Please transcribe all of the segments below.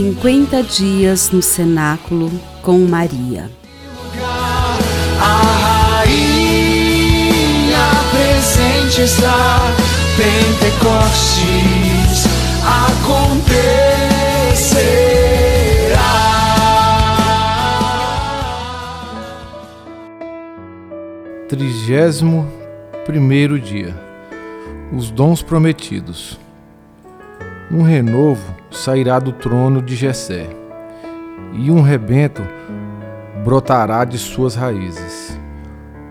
50 dias no cenáculo com Maria. A rainha presente está, Pentecostes acontecerá. Trigésimo primeiro dia Os dons prometidos Um renovo sairá do trono de Jessé e um rebento brotará de suas raízes.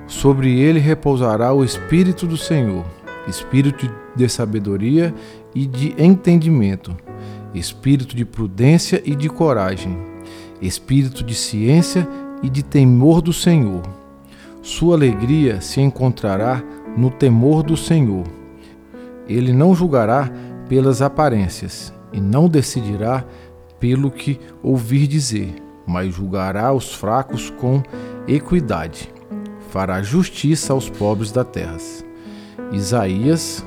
Sobre ele repousará o Espírito do Senhor, espírito de sabedoria e de entendimento, espírito de prudência e de coragem, espírito de ciência e de temor do Senhor. Sua alegria se encontrará no temor do Senhor. Ele não julgará pelas aparências e não decidirá pelo que ouvir dizer, mas julgará os fracos com equidade. Fará justiça aos pobres da terra. Isaías,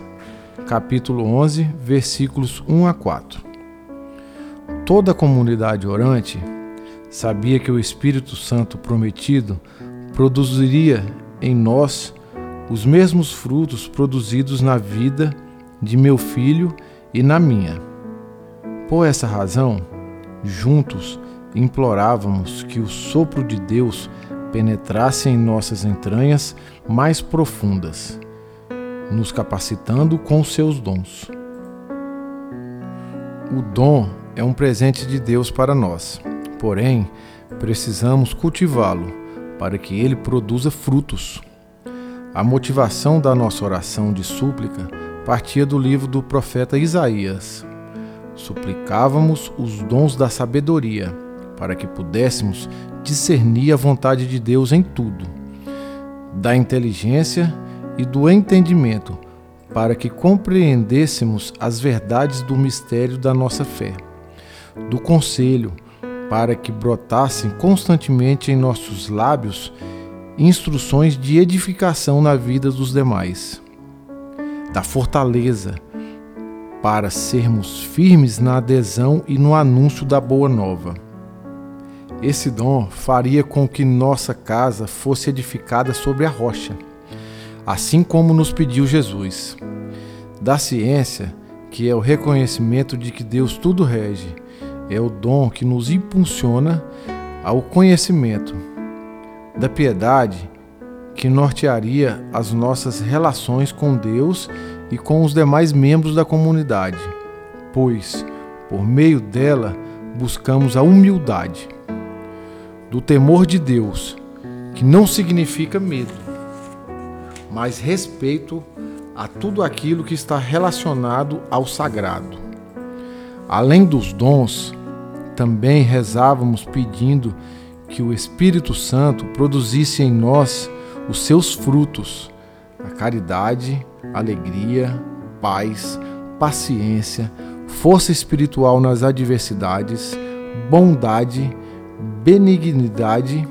capítulo 11, versículos 1 a 4. Toda a comunidade orante sabia que o Espírito Santo prometido produziria em nós os mesmos frutos produzidos na vida de meu filho e na minha. Por essa razão, juntos implorávamos que o sopro de Deus penetrasse em nossas entranhas mais profundas, nos capacitando com seus dons. O dom é um presente de Deus para nós, porém, precisamos cultivá-lo para que ele produza frutos. A motivação da nossa oração de súplica partia do livro do profeta Isaías. Suplicávamos os dons da sabedoria, para que pudéssemos discernir a vontade de Deus em tudo, da inteligência e do entendimento, para que compreendêssemos as verdades do mistério da nossa fé, do conselho, para que brotassem constantemente em nossos lábios instruções de edificação na vida dos demais, da fortaleza, para sermos firmes na adesão e no anúncio da boa nova. Esse dom faria com que nossa casa fosse edificada sobre a rocha, assim como nos pediu Jesus. Da ciência, que é o reconhecimento de que Deus tudo rege, é o dom que nos impulsiona ao conhecimento. Da piedade, que nortearia as nossas relações com Deus e com os demais membros da comunidade, pois, por meio dela, buscamos a humildade. Do temor de Deus, que não significa medo, mas respeito a tudo aquilo que está relacionado ao sagrado. Além dos dons, também rezávamos pedindo que o Espírito Santo produzisse em nós os seus frutos, a caridade, alegria, paz, paciência, força espiritual nas adversidades, bondade, benignidade,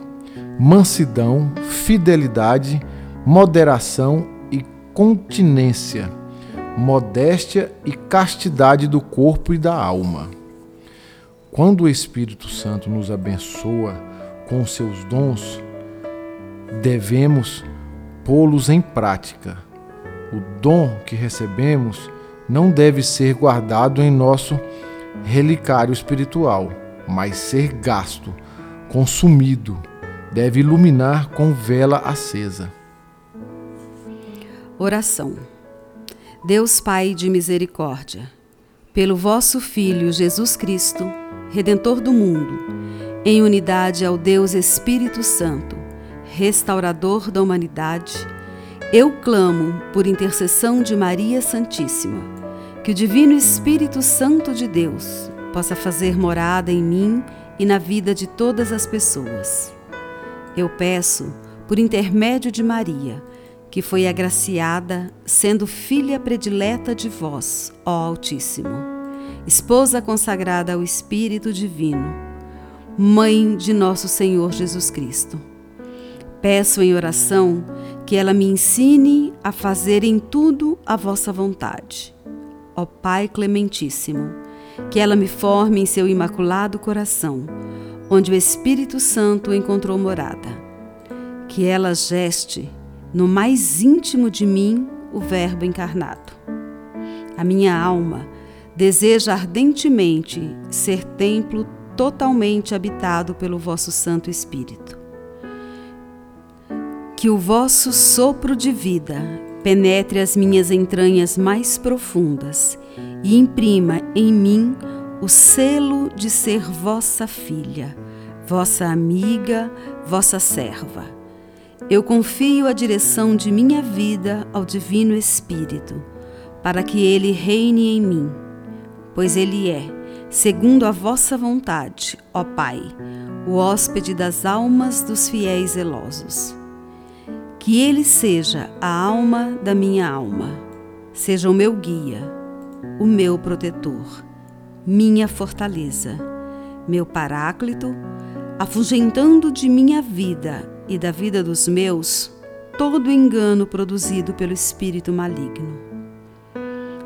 mansidão, fidelidade, moderação e continência, modéstia e castidade do corpo e da alma. Quando o Espírito Santo nos abençoa com seus dons, devemos pô-los em prática. O dom que recebemos não deve ser guardado em nosso relicário espiritual, mas ser gasto, consumido, deve iluminar com vela acesa. Oração. Deus Pai de misericórdia, pelo vosso Filho Jesus Cristo, Redentor do mundo, em unidade ao Deus Espírito Santo, restaurador da humanidade, eu clamo por intercessão de Maria Santíssima, que o Divino Espírito Santo de Deus possa fazer morada em mim e na vida de todas as pessoas. Eu peço, por intermédio de Maria, que foi agraciada, sendo filha predileta de vós, ó Altíssimo esposa consagrada ao Espírito Divino, mãe de nosso Senhor Jesus Cristo. Peço em oração que ela me ensine a fazer em tudo a vossa vontade. Ó Pai Clementíssimo, que ela me forme em seu imaculado coração, onde o Espírito Santo encontrou morada. Que ela geste no mais íntimo de mim o Verbo encarnado. A minha alma deseja ardentemente ser templo totalmente habitado pelo vosso Santo Espírito. Que o vosso sopro de vida penetre as minhas entranhas mais profundas e imprima em mim o selo de ser vossa filha, vossa amiga, vossa serva. Eu confio a direção de minha vida ao Divino Espírito, para que ele reine em mim, pois ele é, segundo a vossa vontade, ó Pai, o hóspede das almas dos fiéis zelosos. Que ele seja a alma da minha alma, seja o meu guia, o meu protetor, minha fortaleza, meu paráclito, afugentando de minha vida e da vida dos meus todo engano produzido pelo espírito maligno.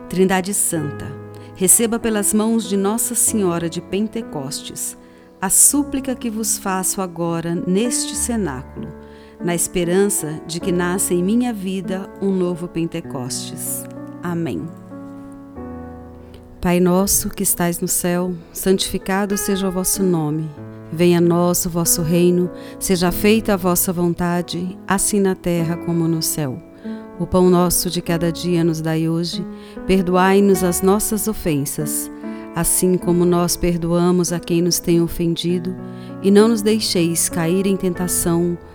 Trindade Santa, receba pelas mãos de Nossa Senhora de Pentecostes a súplica que vos faço agora neste cenáculo na esperança de que nasça em minha vida um novo Pentecostes. Amém. Pai nosso que estais no céu, santificado seja o vosso nome. Venha a nós o vosso reino, seja feita a vossa vontade, assim na terra como no céu. O pão nosso de cada dia nos dai hoje, perdoai-nos as nossas ofensas, assim como nós perdoamos a quem nos tem ofendido, e não nos deixeis cair em tentação,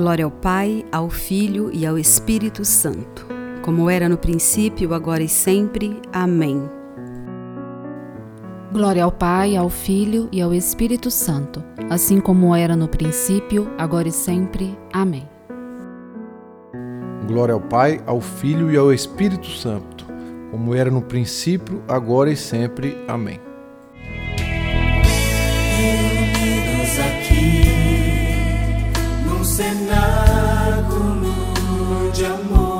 Glória ao Pai, ao Filho e ao Espírito Santo, como era no princípio, agora e sempre. Amém. Glória ao Pai, ao Filho e ao Espírito Santo, assim como era no princípio, agora e sempre. Amém. Glória ao Pai, ao Filho e ao Espírito Santo, como era no princípio, agora e sempre. Amém. Reunidos aqui num cenáculo de amor.